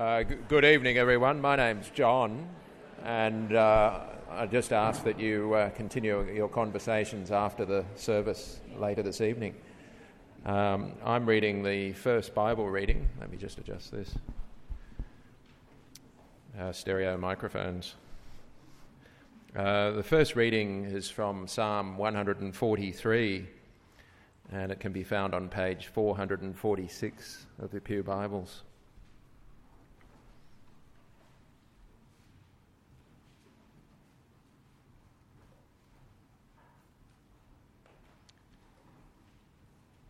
Uh, g- good evening, everyone. My name's John, and uh, I just ask that you uh, continue your conversations after the service later this evening. Um, I'm reading the first Bible reading. Let me just adjust this. Uh, stereo microphones. Uh, the first reading is from Psalm 143, and it can be found on page 446 of the Pew Bibles.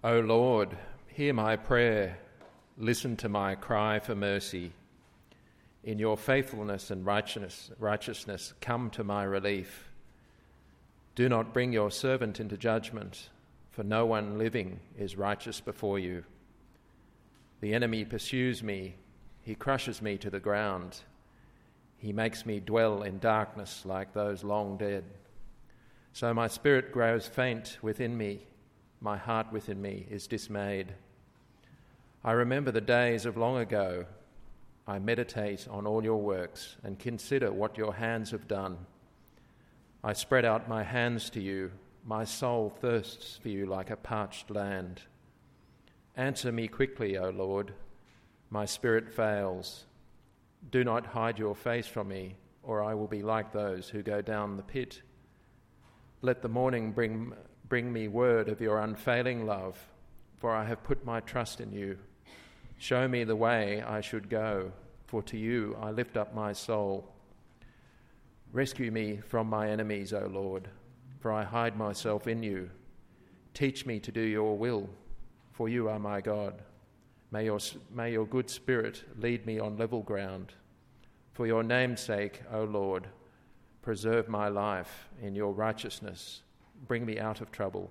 O Lord, hear my prayer, listen to my cry for mercy. In your faithfulness and righteousness, righteousness, come to my relief. Do not bring your servant into judgment, for no one living is righteous before you. The enemy pursues me, he crushes me to the ground. He makes me dwell in darkness like those long dead. So my spirit grows faint within me my heart within me is dismayed. I remember the days of long ago. I meditate on all your works and consider what your hands have done. I spread out my hands to you. My soul thirsts for you like a parched land. Answer me quickly, O Lord. My spirit fails. Do not hide your face from me, or I will be like those who go down the pit. Let the morning bring Bring me word of your unfailing love, for I have put my trust in you. Show me the way I should go, for to you I lift up my soul. Rescue me from my enemies, O Lord, for I hide myself in you. Teach me to do your will, for you are my God. May your, may your good spirit lead me on level ground. For your name's sake, O Lord, preserve my life in your righteousness bring me out of trouble.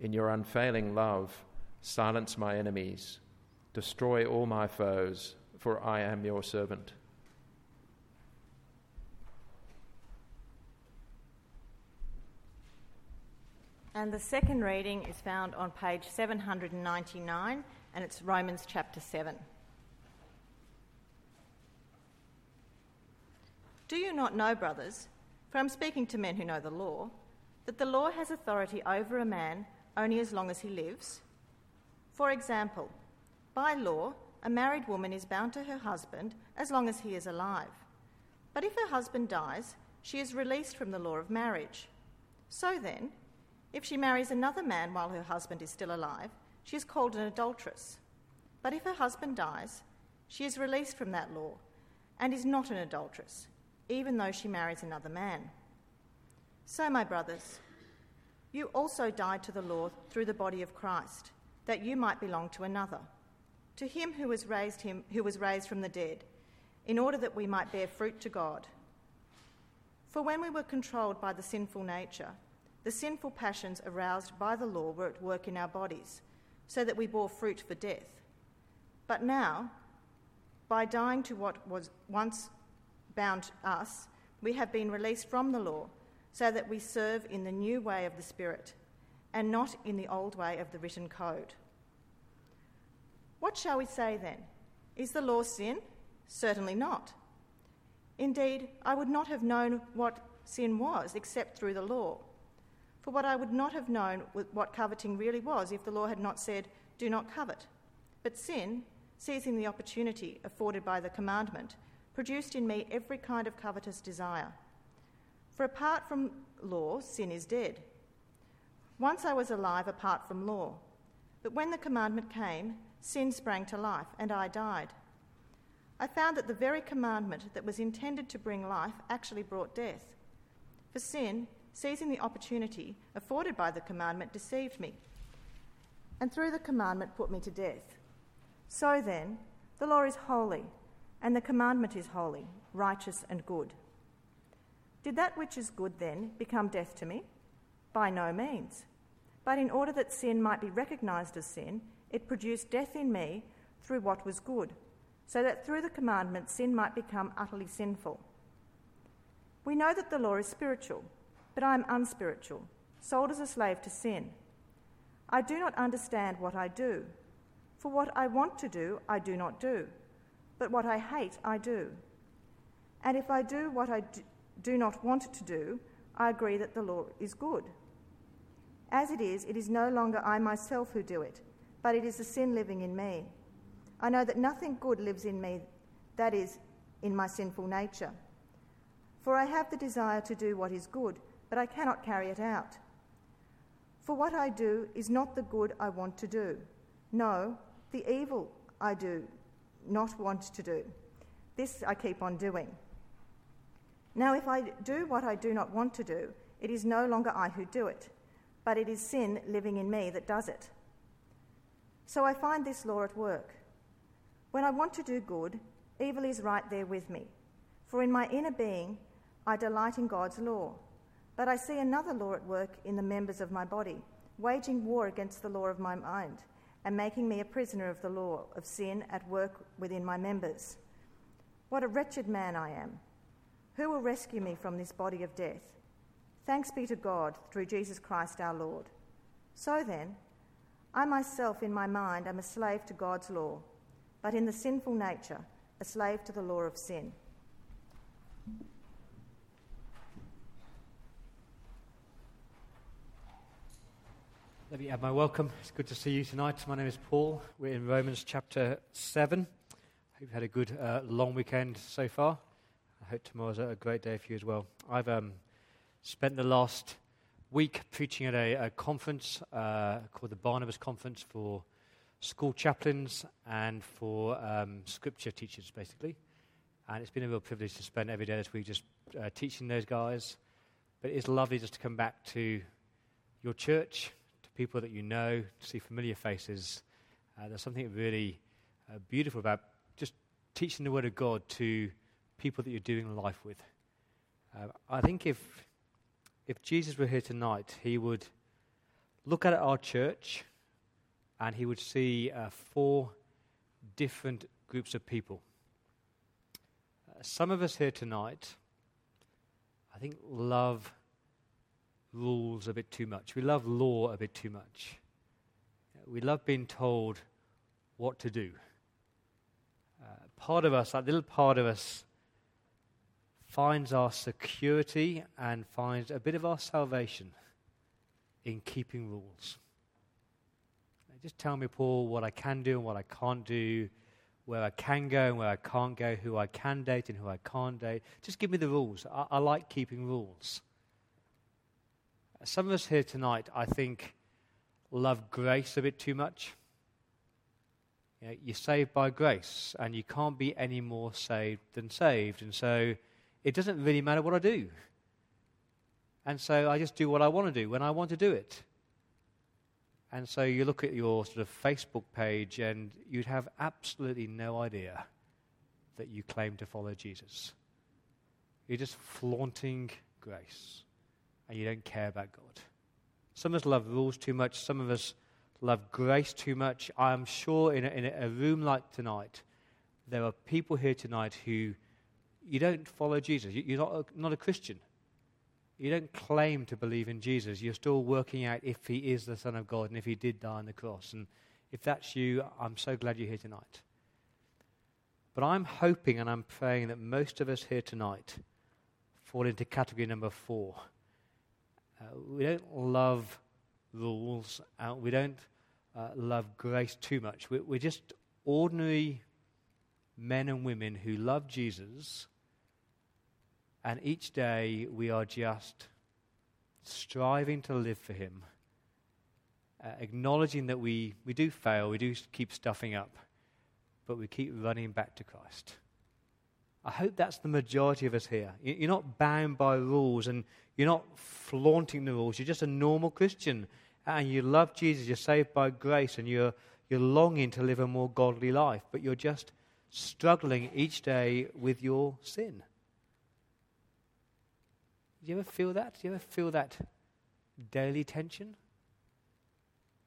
In your unfailing love, silence my enemies. Destroy all my foes, for I am your servant. And the second reading is found on page 799, and it's Romans chapter 7. Do you not know, brothers, for I'm speaking to men who know the law, that the law has authority over a man only as long as he lives? For example, by law, a married woman is bound to her husband as long as he is alive. But if her husband dies, she is released from the law of marriage. So then, if she marries another man while her husband is still alive, she is called an adulteress. But if her husband dies, she is released from that law and is not an adulteress, even though she marries another man. So, my brothers, you also died to the law through the body of Christ, that you might belong to another, to him who was raised him who was raised from the dead, in order that we might bear fruit to God. For when we were controlled by the sinful nature, the sinful passions aroused by the law were at work in our bodies, so that we bore fruit for death. But now, by dying to what was once bound us, we have been released from the law so that we serve in the new way of the Spirit and not in the old way of the written code. What shall we say then? Is the law sin? Certainly not. Indeed, I would not have known what sin was except through the law. For what I would not have known what coveting really was if the law had not said, Do not covet. But sin, seizing the opportunity afforded by the commandment, produced in me every kind of covetous desire. For apart from law, sin is dead. Once I was alive apart from law, but when the commandment came, sin sprang to life, and I died. I found that the very commandment that was intended to bring life actually brought death. For sin, seizing the opportunity afforded by the commandment, deceived me, and through the commandment put me to death. So then, the law is holy, and the commandment is holy, righteous, and good. Did that which is good then become death to me? By no means. But in order that sin might be recognised as sin, it produced death in me through what was good, so that through the commandment sin might become utterly sinful. We know that the law is spiritual, but I am unspiritual, sold as a slave to sin. I do not understand what I do, for what I want to do, I do not do, but what I hate, I do. And if I do what I do not want to do, I agree that the law is good. As it is, it is no longer I myself who do it, but it is the sin living in me. I know that nothing good lives in me, that is, in my sinful nature. For I have the desire to do what is good, but I cannot carry it out. For what I do is not the good I want to do. No, the evil I do not want to do. This I keep on doing. Now, if I do what I do not want to do, it is no longer I who do it, but it is sin living in me that does it. So I find this law at work. When I want to do good, evil is right there with me. For in my inner being, I delight in God's law. But I see another law at work in the members of my body, waging war against the law of my mind, and making me a prisoner of the law of sin at work within my members. What a wretched man I am! Who will rescue me from this body of death? Thanks be to God through Jesus Christ our Lord. So then, I myself in my mind am a slave to God's law, but in the sinful nature, a slave to the law of sin. Let me add my welcome. It's good to see you tonight. My name is Paul. We're in Romans chapter 7. Hope you've had a good uh, long weekend so far. I hope tomorrow's a great day for you as well. I've um, spent the last week preaching at a, a conference uh, called the Barnabas Conference for school chaplains and for um, scripture teachers, basically. And it's been a real privilege to spend every day this week just uh, teaching those guys. But it's lovely just to come back to your church to people that you know, to see familiar faces. Uh, there's something really uh, beautiful about just teaching the Word of God to people that you're doing life with. Uh, I think if, if Jesus were here tonight, he would look at our church and he would see uh, four different groups of people. Uh, some of us here tonight, I think, love rules a bit too much. We love law a bit too much. We love being told what to do. Uh, part of us, that little part of us, finds our security and finds a bit of our salvation in keeping rules. Just tell me, Paul, what I can do and what I can't do, where I can go and where I can't go, who I can date and who I can't date. Just give me the rules. I, I like keeping rules. Some of us here tonight, I think, love grace a bit too much. You know, you're saved by grace, and you can't be any more saved than saved. And so it doesn't really matter what I do. And so I just do what I want to do when I want to do it. And so you look at your sort of Facebook page, and you'd have absolutely no idea that you claim to follow Jesus. You're just flaunting grace and you don't care about God. Some of us love rules too much. Some of us love grace too much. I am sure in a, in a room like tonight, there are people here tonight who you don't follow Jesus. You're not a, not a Christian. You don't claim to believe in Jesus. You're still working out if he is the Son of God and if he did die on the cross. And if that's you, I'm so glad you're here tonight. But I'm hoping and I'm praying that most of us here tonight fall into category number four uh, we don't love rules. Uh, we don't uh, love grace too much. We're, we're just ordinary men and women who love Jesus, and each day we are just striving to live for Him, uh, acknowledging that we, we do fail, we do keep stuffing up, but we keep running back to Christ. I hope that's the majority of us here. You're not bound by rules and you're not flaunting the rules. You're just a normal Christian and you love Jesus. You're saved by grace and you're, you're longing to live a more godly life, but you're just struggling each day with your sin. Do you ever feel that? Do you ever feel that daily tension?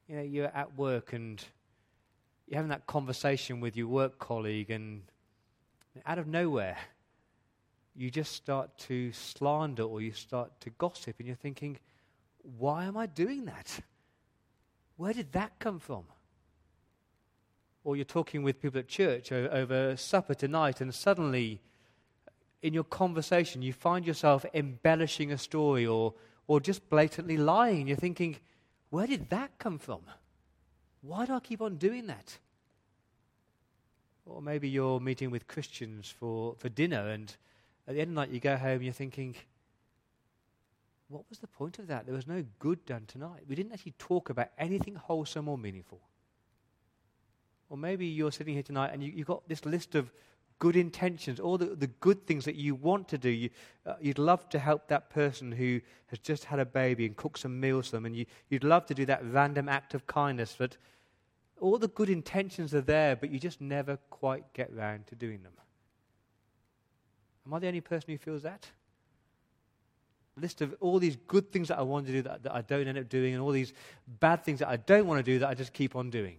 You know, you're at work and you're having that conversation with your work colleague, and out of nowhere, you just start to slander or you start to gossip, and you're thinking, why am I doing that? Where did that come from? Or you're talking with people at church over supper tonight, and suddenly in your conversation you find yourself embellishing a story or, or just blatantly lying. You're thinking, where did that come from? Why do I keep on doing that? Or maybe you're meeting with Christians for, for dinner, and at the end of the night you go home and you're thinking, what was the point of that? There was no good done tonight. We didn't actually talk about anything wholesome or meaningful. Or maybe you're sitting here tonight and you, have got this list of good intentions, all the, the good things that you want to do. You, uh, you'd love to help that person who has just had a baby and cook some meals for them, and you, you'd love to do that random act of kindness, but all the good intentions are there, but you just never quite get round to doing them. Am I the only person who feels that? List of all these good things that I want to do that, that I don't end up doing, and all these bad things that I don't want to do that I just keep on doing.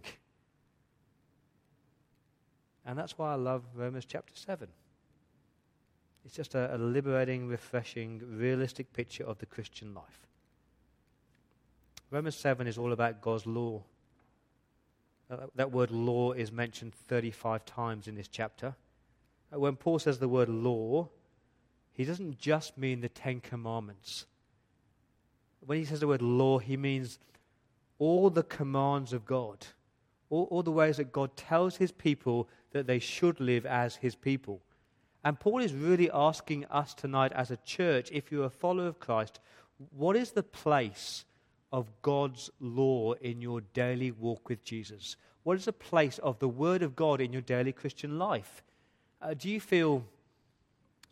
And that's why I love Romans chapter 7. It's just a, a liberating, refreshing, realistic picture of the Christian life. Romans 7 is all about God's law. Uh, that word law is mentioned 35 times in this chapter. Uh, when Paul says the word law, he doesn't just mean the Ten Commandments. When he says the word law, he means all the commands of God, all, all the ways that God tells his people that they should live as his people. And Paul is really asking us tonight as a church, if you're a follower of Christ, what is the place of God's law in your daily walk with Jesus? What is the place of the Word of God in your daily Christian life? Uh, do you feel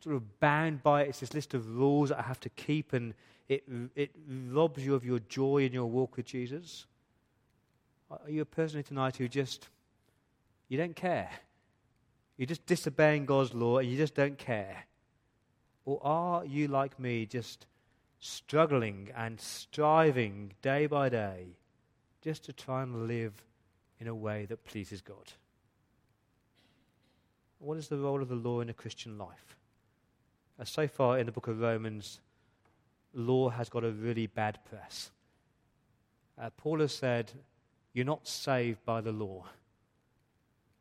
sort of bound by it? It's this list of rules that I have to keep and it, it robs you of your joy in your walk with Jesus? Are you a person tonight who just, you don't care? You're just disobeying God's law and you just don't care? Or are you like me, just struggling and striving day by day just to try and live in a way that pleases God? What is the role of the law in a Christian life? Uh, so far in the book of Romans, law has got a really bad press. Uh, Paul has said, You're not saved by the law.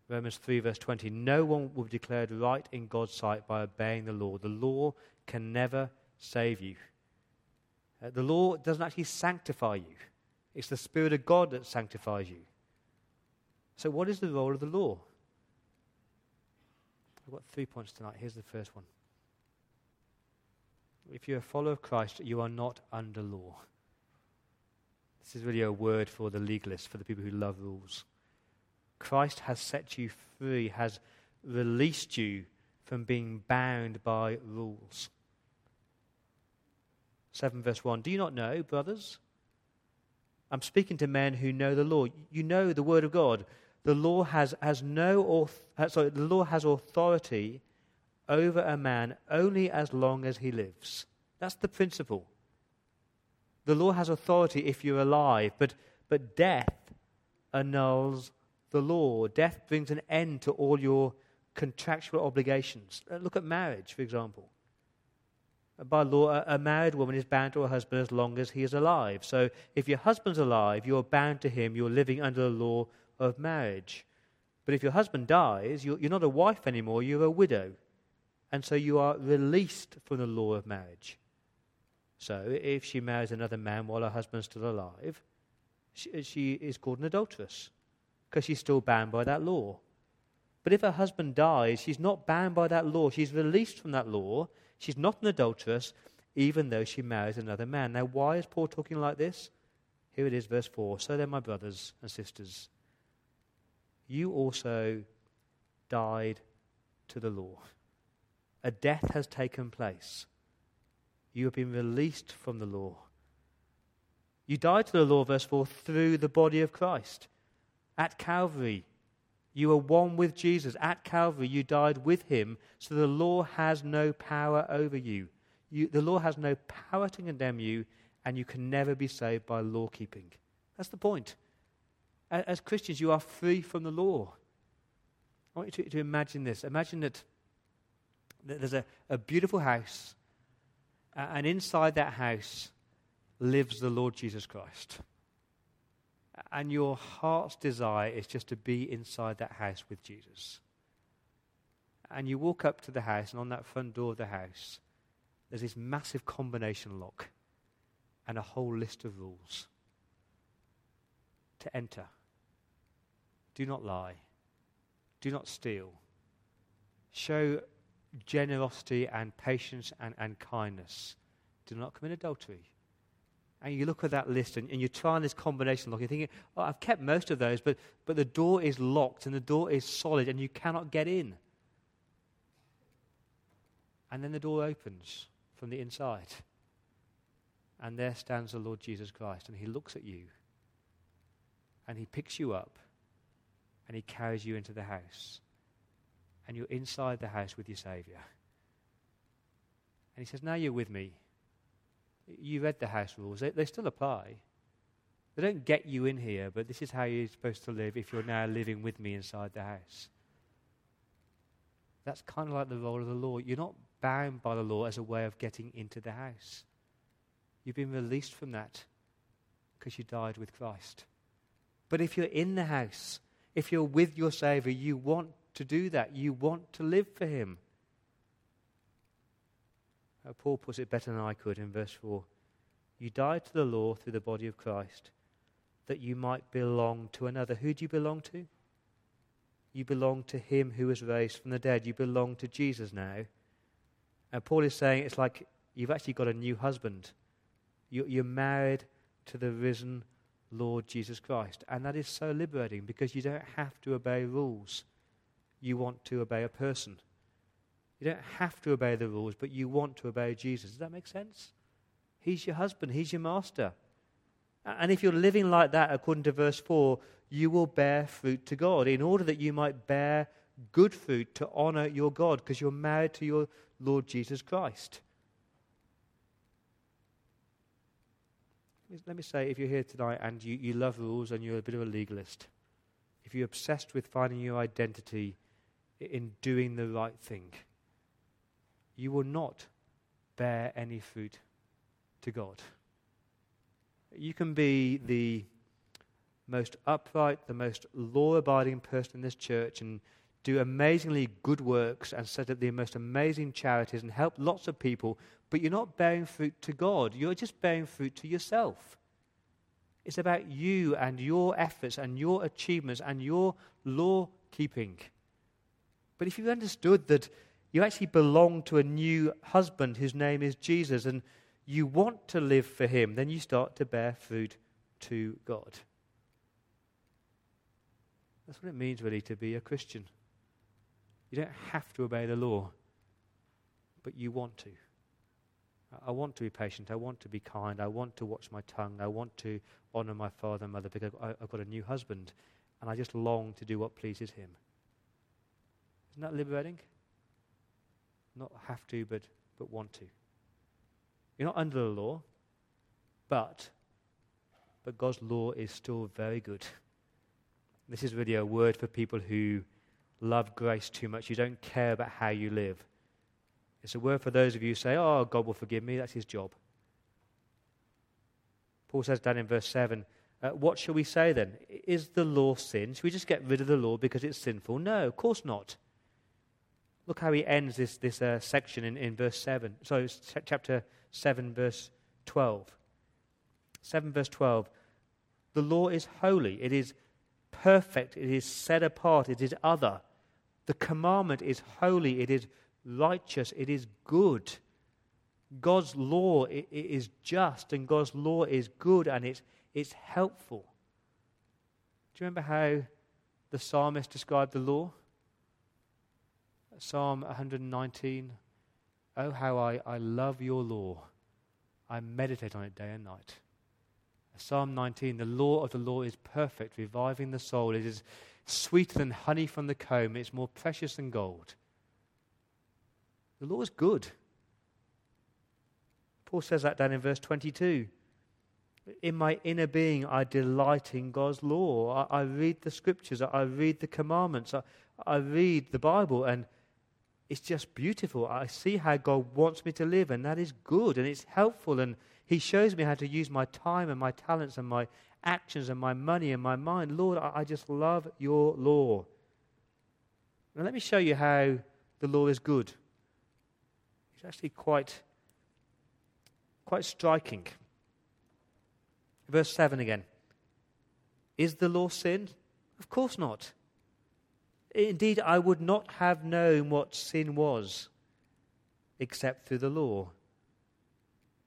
Romans 3, verse 20 No one will be declared right in God's sight by obeying the law. The law can never save you. Uh, the law doesn't actually sanctify you, it's the Spirit of God that sanctifies you. So, what is the role of the law? I've got three points tonight. Here's the first one. If you're a follower of Christ, you are not under law. This is really a word for the legalists, for the people who love rules. Christ has set you free, has released you from being bound by rules. 7 verse 1 Do you not know, brothers? I'm speaking to men who know the law. You know the word of God. The law has, has no uh, sorry, the law has authority over a man only as long as he lives. That's the principle. The law has authority if you're alive, but, but death annuls the law. Death brings an end to all your contractual obligations. Uh, look at marriage, for example. Uh, by law, a married woman is bound to her husband as long as he is alive. So if your husband's alive, you're bound to him. You're living under the law of marriage. But if your husband dies, you're, you're not a wife anymore, you're a widow. And so you are released from the law of marriage. So if she marries another man while her husband's still alive, she, she is called an adulteress because she's still bound by that law. But if her husband dies, she's not bound by that law. She's released from that law. She's not an adulteress, even though she marries another man. Now, why is Paul talking like this? Here it is, verse 4. So then, my brothers and sisters, you also died to the law. A death has taken place. You have been released from the law. You died to the law, verse 4, through the body of Christ at Calvary. You are one with Jesus. At Calvary, you died with him, so the law has no power over you. you. The law has no power to condemn you, and you can never be saved by law keeping. That's the point. As Christians, you are free from the law. I want you to, to imagine this. Imagine that, there's a, a beautiful house, and inside that house lives the Lord Jesus Christ and your heart's desire is just to be inside that house with Jesus. And you walk up to the house, and on that front door of the house, there's this massive combination lock and a whole list of rules to enter. Do not lie. Do not steal. Show generosity and patience and, and kindness. Do not commit adultery. And you look at that list and, and you're trying this combination lock. You're thinking, oh, I've kept most of those, but, but the door is locked and the door is solid and you cannot get in. And then the door opens from the inside. And there stands the Lord Jesus Christ. And he looks at you. And he picks you up. And he carries you into the house. And you're inside the house with your Savior. And he says, Now you're with me. You read the house rules, they, they still apply. They don't get you in here, but this is how you're supposed to live if you're now living with me inside the house. That's kind of like the role of the law. You're not bound by the law as a way of getting into the house. You've been released from that because you died with Christ. But if you're in the house, if you're with your Savior, you want to do that. You want to live for Him. Uh, Paul puts it better than I could in verse 4. You died to the law through the body of Christ that you might belong to another. Who do you belong to? You belong to Him who was raised from the dead. You belong to Jesus now. And Paul is saying it's like you've actually got a new husband. You're married to the risen Lord Jesus Christ. And that is so liberating because you don't have to obey rules. You want to obey a person. You don't have to obey the rules, but you want to obey Jesus. Does that make sense? He's your husband, He's your master. And if you're living like that, according to verse 4, you will bear fruit to God in order that you might bear good fruit to honor your God because you're married to your Lord Jesus Christ. Let me say, if you're here tonight and you, you love rules and you're a bit of a legalist, if you're obsessed with finding your identity in doing the right thing, you will not bear any fruit to God. You can be the most upright, the most law abiding person in this church and do amazingly good works and set up the most amazing charities and help lots of people, but you're not bearing fruit to God. You're just bearing fruit to yourself. It's about you and your efforts and your achievements and your law keeping. But if you understood that you actually belong to a new husband whose name is Jesus and you want to live for him, then you start to bear fruit to God. That's what it means, really, to be a Christian. You don't have to obey the law, but you want to. I want to be patient. I want to be kind. I want to watch my tongue. I want to honor my father and mother because I've got a new husband and I just long to do what pleases him. Isn't that liberating? Not have to, but, but want to. You're not under the law, but, but God's law is still very good. This is really a word for people who love grace too much. You don't care about how you live. It's a word for those of you who say, Oh, God will forgive me. That's his job. Paul says down in verse 7 uh, What shall we say then? Is the law sin? Should we just get rid of the law because it's sinful? No, of course not. Look how he ends this, this uh, section in, in verse 7. So, chapter 7, verse 12. 7, verse 12. The law is holy, it is perfect, it is set apart, it is other. The commandment is holy, it is righteous, it is good. God's law is just, and God's law is good, and it's, it's helpful. Do you remember how the psalmist described the law? Psalm 119 Oh, how I, I love your law. I meditate on it day and night. Psalm 19 The law of the law is perfect, reviving the soul. It is sweeter than honey from the comb, it's more precious than gold. The law is good. Paul says that down in verse 22. In my inner being, I delight in God's law. I, I read the scriptures, I read the commandments, I, I read the Bible, and it's just beautiful. I see how God wants me to live, and that is good, and it's helpful, and He shows me how to use my time and my talents and my actions and my money and my mind. Lord, I, just love your law. Now, let me show you how the law is good. It's actually quite, quite striking. Verse 7 again. Is the law sin? Of course not. Indeed, I would not have known what sin was except through the law.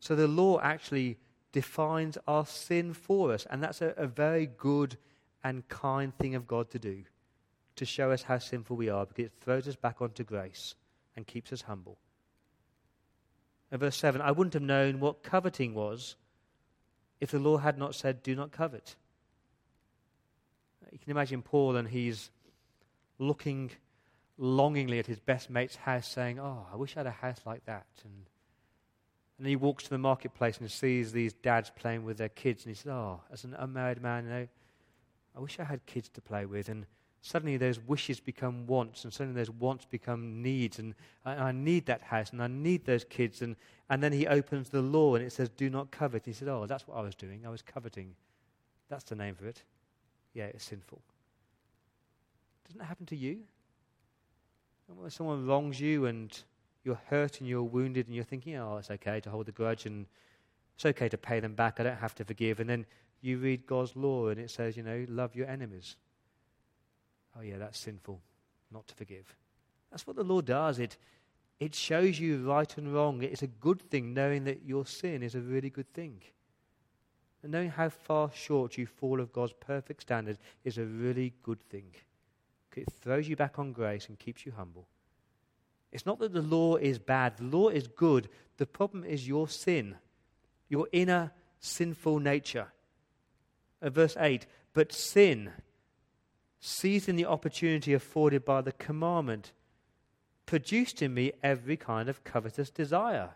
So the law actually defines our sin for us, and that's a, a very good and kind thing of God to do to show us how sinful we are because it throws us back onto grace and keeps us humble. And verse 7, I wouldn't have known what coveting was if the law had not said, Do not covet. You can imagine Paul, and he's looking longingly at his best mate's house, saying, Oh, I wish I had a house like that. And, and he walks to the marketplace and sees these dads playing with their kids, and he says, Oh, as an unmarried man, you know, I wish I had kids to play with. And suddenly those wishes become wants, and suddenly those wants become needs, and I, I, need that house, and I need those kids, and, and then he opens the law, and it says, do not covet. He said, oh, that's what I was doing. I was coveting. That's the name for it. Yeah, it's sinful. Doesn't it happen to you? When someone wrongs you, and you're hurt, and you're wounded, and you're thinking, oh, it's okay to hold a grudge, and it's okay to pay them back, I don't have to forgive, and then you read God's law, and it says, you know, love your enemies oh, yeah, that's sinful, not to forgive. That's what the law does. It, it shows you right and wrong. It's a good thing knowing that your sin is a really good thing. And knowing how far short you fall of God's perfect standard is a really good thing. It throws you back on grace and keeps you humble. It's not that the law is bad, the law is good. The problem is your sin, your inner sinful nature. Uh, verse 8 But sin, seizing the opportunity afforded by the commandment, produced in me every kind of covetous desire.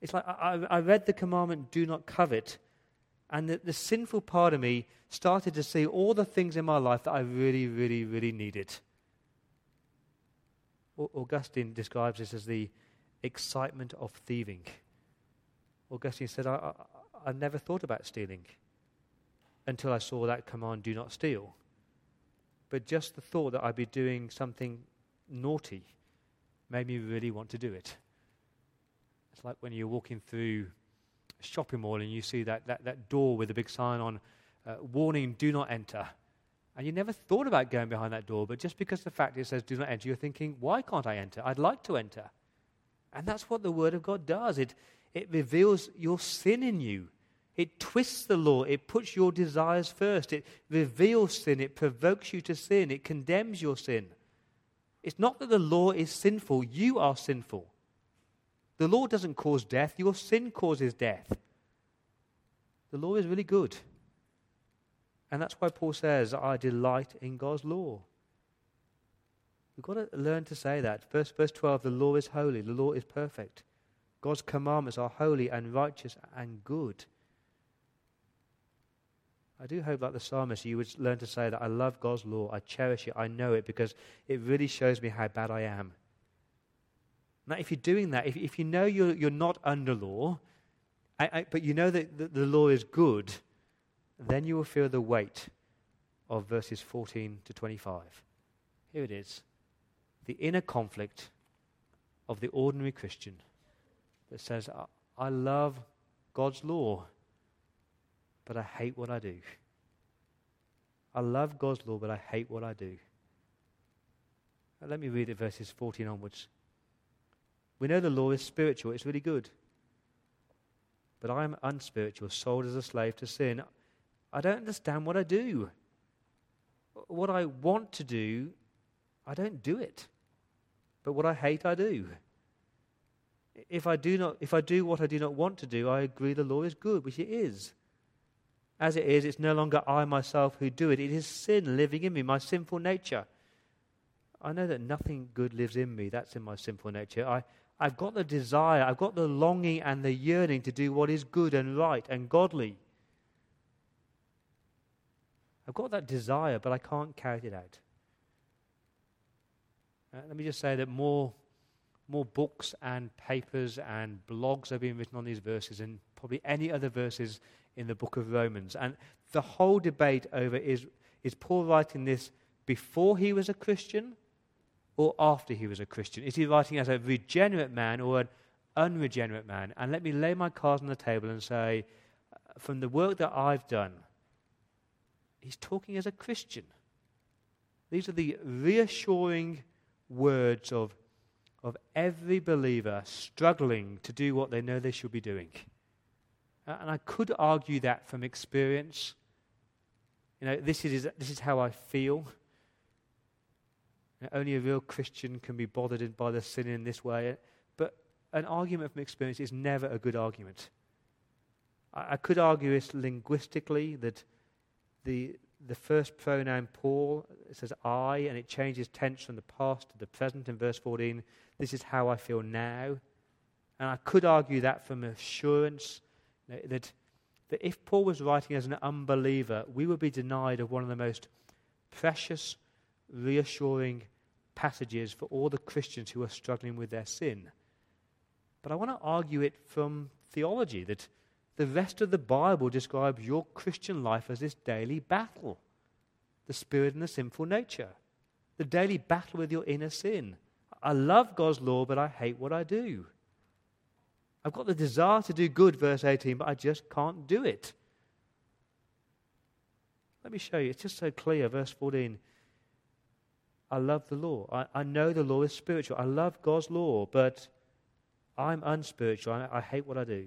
It's like I, I read the commandment, do not covet, and the, the sinful part of me started to see all the things in my life that I really, really, really needed. Augustine describes this as the excitement of thieving. Augustine said, I, I, I never thought about stealing until I saw that command, do not steal. But just the thought that I'd be doing something naughty made me really want to do it. It's like when you're walking through shopping mall and you see that, that, that door with a big sign on, uh, warning, do not enter. And you never thought about going behind that door, but just because the fact it says do not enter, you're thinking, why can't I enter? I'd like to enter. And that's what the Word of God does. It, it reveals your sin in you. It twists the law. It puts your desires first. It reveals sin. It provokes you to sin. It condemns your sin. It's not that the law is sinful, you are sinful. The law doesn't cause death, your sin causes death. The law is really good. And that's why Paul says, I delight in God's law. We've got to learn to say that. Verse, verse 12 the law is holy, the law is perfect. God's commandments are holy and righteous and good. I do hope, like the psalmist, you would learn to say that I love God's law, I cherish it, I know it, because it really shows me how bad I am. Now, if you're doing that, if, if you know you're, you're not under law, I, I, but you know that the, the law is good, then you will feel the weight of verses 14 to 25. Here it is the inner conflict of the ordinary Christian that says, I, love God's law but I hate what I do. I love God's law, but I hate what I do. Now, let me read it verses 14 onwards. We know the law is spiritual, it's really good. But I am unspiritual, sold as a slave to sin. I don't understand what I do. What I want to do, I don't do it. But what I hate, I do. If I do not if I do what I do not want to do, I agree the law is good, which it is. As it is, it's no longer I myself who do it. It is sin living in me, my sinful nature. I know that nothing good lives in me. That's in my sinful nature. I, I've got the desire, I've got the longing and the yearning to do what is good and right and godly. I've got that desire, but I can't carry it out. Uh, let me just say that more, more books and papers and blogs are being written on these verses than probably any other verses in the book of Romans. And the whole debate over is, is Paul writing this before he was a Christian or after he was a Christian? Is he writing as a regenerate man or an unregenerate man? And let me lay my cards on the table and say, from the work that I've done, he's talking as a Christian. These are the reassuring words of, of every believer struggling to do what they know they should be doing. And I could argue that from experience. You know, this is, this is how I feel. Only a real Christian can be bothered by the sin in this way. But an argument from experience is never a good argument. I, I could argue this linguistically that the, the first pronoun Paul says I, and it changes tense from the past to the present in verse 14. This is how I feel now. And I could argue that from assurance that, that if Paul was writing as an unbeliever, we would be denied of one of the most precious, reassuring passages for all the Christians who are struggling with their sin. But I want to argue it from theology that the rest of the Bible describes your Christian life as this daily battle the spirit and the sinful nature, the daily battle with your inner sin. I love God's law, but I hate what I do. I've got the desire to do good, verse 18, but I just can't do it. Let me show you. It's just so clear. Verse 14. I love the law. I, I know the law is spiritual. I love God's law, but I'm unspiritual. I, I hate what I do.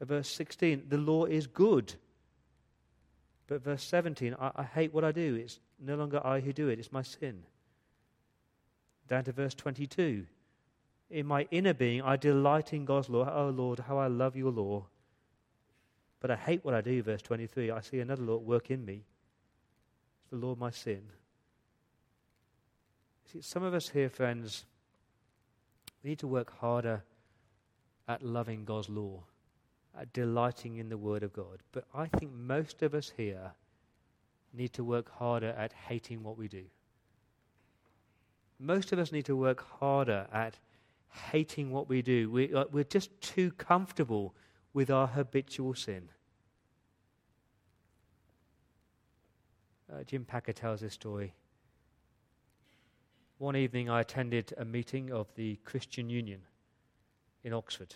Verse 16. The law is good. But verse 17. I, I hate what I do. It's no longer I who do it, it's my sin. Down to verse 22 in my inner being, I delight in God's law. Oh Lord, how I love your law. But I hate what I do, verse 23. I see another law at work in me. It's the law of my sin. See, some of us here, friends, we need to work harder at loving God's law, at delighting in the Word of God. But I think most of us here need to work harder at hating what we do. Most of us need to work harder at hating what we do. We, uh, we're just too comfortable with our habitual sin. Uh, Jim Packer tells this story. One evening, I attended a meeting of the Christian Union in Oxford.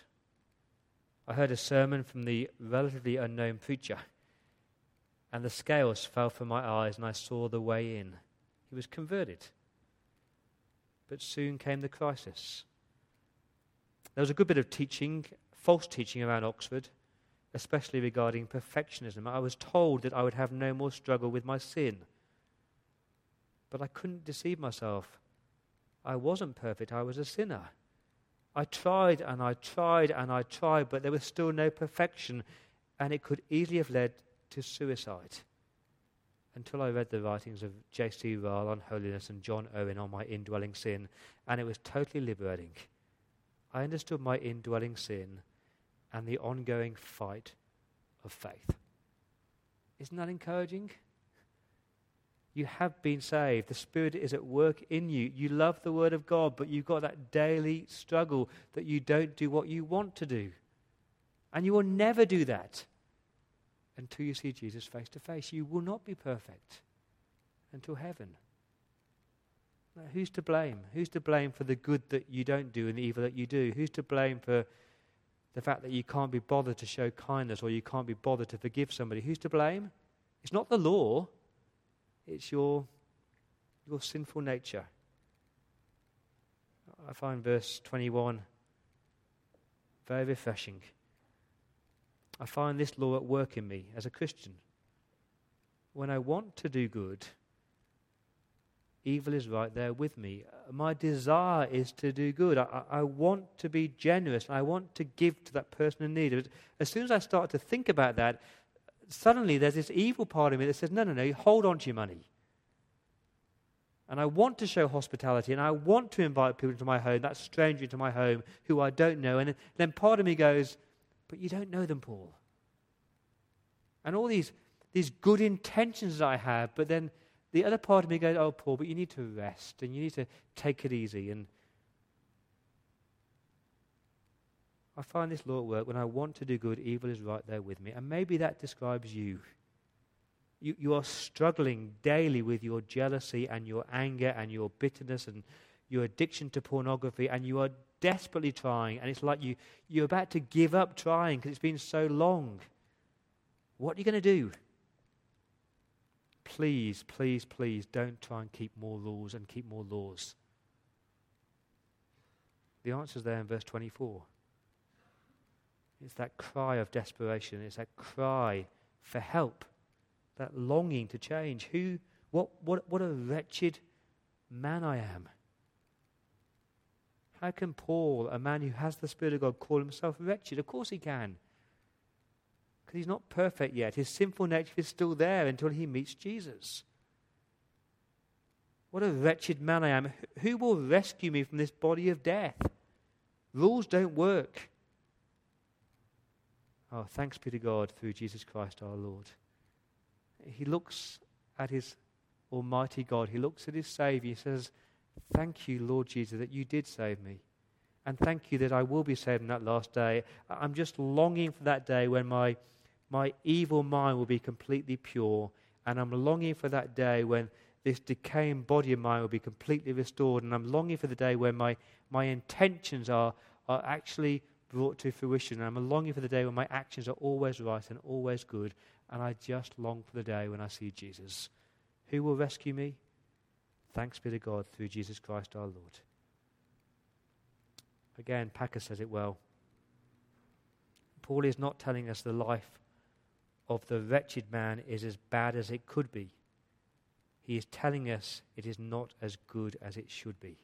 I heard a sermon from the relatively unknown preacher, and the scales fell from my eyes, and I saw the way in. He was converted. But soon came the crisis. There was a good bit of teaching, false teaching around Oxford, especially regarding perfectionism. I was told that I would have no more struggle with my sin. But I couldn't deceive myself. I wasn't perfect, I was a sinner. I tried and I tried and I tried, but there was still no perfection, and it could easily have led to suicide. Until I read the writings of J.C. Ryle on holiness and John Owen on my indwelling sin, and it was totally liberating. I understood my indwelling sin and the ongoing fight of faith. Isn't that encouraging? You have been saved. The Spirit is at work in you. You love the Word of God, but you've got that daily struggle that you don't do what you want to do. And you will never do that until you see Jesus face to face. You will not be perfect until heaven. Who's to blame? Who's to blame for the good that you don't do and the evil that you do? Who's to blame for the fact that you can't be bothered to show kindness or you can't be bothered to forgive somebody? Who's to blame? It's not the law, it's your, your sinful nature. I find verse 21 very refreshing. I find this law at work in me as a Christian. When I want to do good, evil is right there with me. My desire is to do good. I, I, want to be generous. I want to give to that person in need. As soon as I start to think about that, suddenly there's this evil part of me that says, no, no, no, you hold on to your money. And I want to show hospitality and I want to invite people into my home, that stranger into my home who I don't know. And then part of me goes, but you don't know them, Paul. And all these, these good intentions that I have, but then the other part of me goes, oh, Paul, but you need to rest and you need to take it easy. And I find this law at work when I want to do good, evil is right there with me. And maybe that describes you. You, you are struggling daily with your jealousy and your anger and your bitterness and your addiction to pornography, and you are desperately trying, and it's like you, you're about to give up trying because it's been so long. What are you going to do? Please, please, please don't try and keep more rules and keep more laws. The answer is there in verse 24. It's that cry of desperation. It's that cry for help, that longing to change. Who, what, what, what a wretched man I am. How can Paul, a man who has the Spirit of God, call himself wretched? Of course he can. Because he's not perfect yet. His sinful nature is still there until he meets Jesus. What a wretched man I am. Who will rescue me from this body of death? Rules don't work. Oh, thanks be to God through Jesus Christ our Lord. He looks at his Almighty God. He looks at his Savior. He says, Thank you, Lord Jesus, that you did save me. And thank you that I will be saved in that last day. I'm just longing for that day when my, my evil mind will be completely pure. And I'm longing for that day when this decaying body of mine will be completely restored. And I'm longing for the day when my, my intentions are, are actually brought to fruition. And I'm longing for the day when my actions are always right and always good. And I just long for the day when I see Jesus. Who will rescue me? Thanks be to God through Jesus Christ our Lord. Again, Packer says it well. Paul is not telling us the life of the wretched man is as bad as it could be. He is telling us it is not as good as it should be.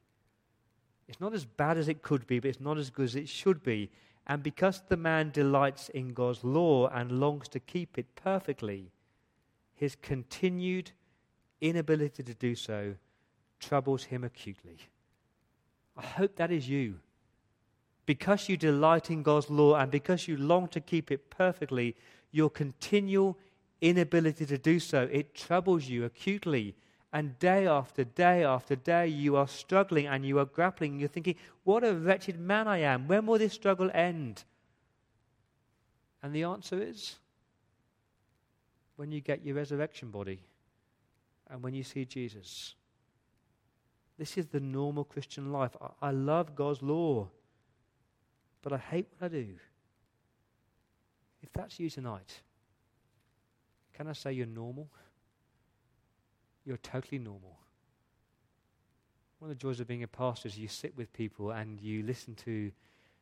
It's not as bad as it could be, but it's not as good as it should be. And because the man delights in God's law and longs to keep it perfectly, his continued inability to do so troubles him acutely. I hope that is you. Because you delight in God's law and because you long to keep it perfectly, your continual inability to do so, it troubles you acutely. And day after day after day, you are struggling and you are grappling. You're thinking, what a wretched man I am. When will this struggle end? And the answer is when you get your resurrection body and when you see Jesus. This is the normal Christian life. I, I love God's law, but I hate what I do. If that's you tonight, can I say you're normal? You're totally normal. One of the joys of being a pastor is you sit with people and you listen to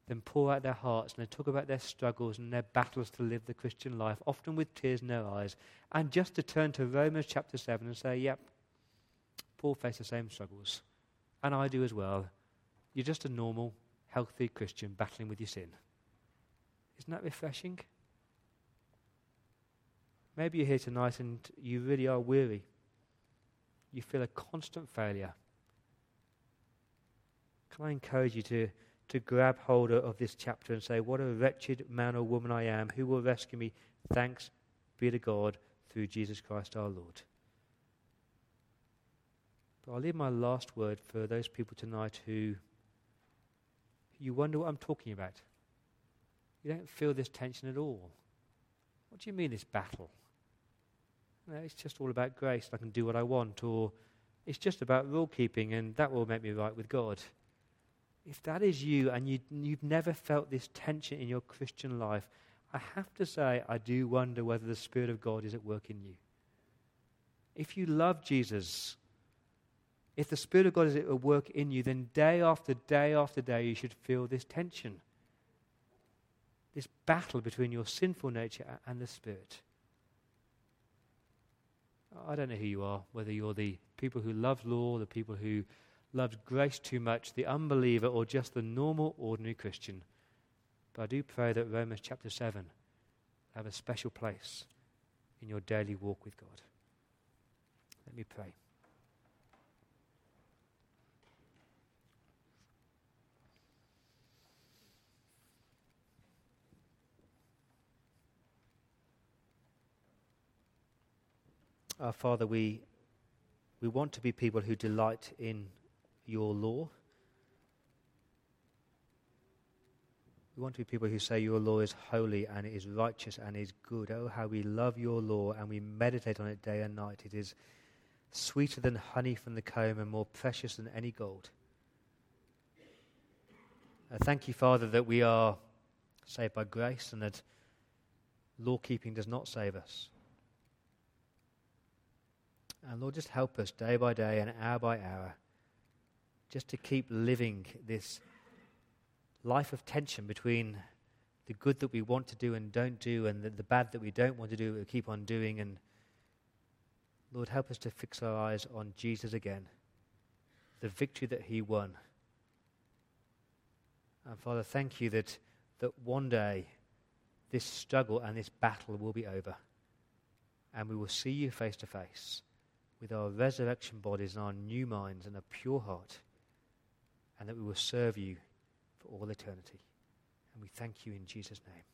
them pour out their hearts and they talk about their struggles and their battles to live the Christian life, often with tears in their eyes. And just to turn to Romans chapter 7 and say, yep, Paul faced the same struggles. And I do as well. You're just a normal, healthy Christian battling with your sin. Isn't that refreshing? Maybe you're here tonight and you really are weary. You feel a constant failure. Can I encourage you to, to grab hold of this chapter and say, What a wretched man or woman I am. Who will rescue me? Thanks be to God through Jesus Christ our Lord. But I'll leave my last word for those people tonight who you wonder what I'm talking about. You don't feel this tension at all. What do you mean, this battle? No, it's just all about grace. I can do what I want, or it's just about rule keeping, and that will make me right with God. If that is you, and you, you've never felt this tension in your Christian life, I have to say, I do wonder whether the Spirit of God is at work in you. If you love Jesus, if the Spirit of God is at work in you, then day after day after day you should feel this tension, this battle between your sinful nature and the Spirit. I don't know who you are, whether you're the people who love law, the people who love grace too much, the unbeliever, or just the normal, ordinary Christian. But I do pray that Romans chapter 7 have a special place in your daily walk with God. Let me pray. Our Father, we, we want to be people who delight in your law. We want to be people who say your law is holy and it is righteous and is good. Oh, how we love your law and we meditate on it day and night. It is sweeter than honey from the comb and more precious than any gold. Uh, thank you, Father, that we are saved by grace and that law keeping does not save us. And Lord, just help us day by day and hour by hour just to keep living this life of tension between the good that we want to do and don't do, and the, the bad that we don't want to do, we keep on doing. And Lord, help us to fix our eyes on Jesus again, the victory that He won. And Father, thank you that, that one day this struggle and this battle will be over, and we will see you face to face with our resurrection bodies and our new minds and a pure heart, and that we will serve you for all eternity. And we thank you in Jesus' name.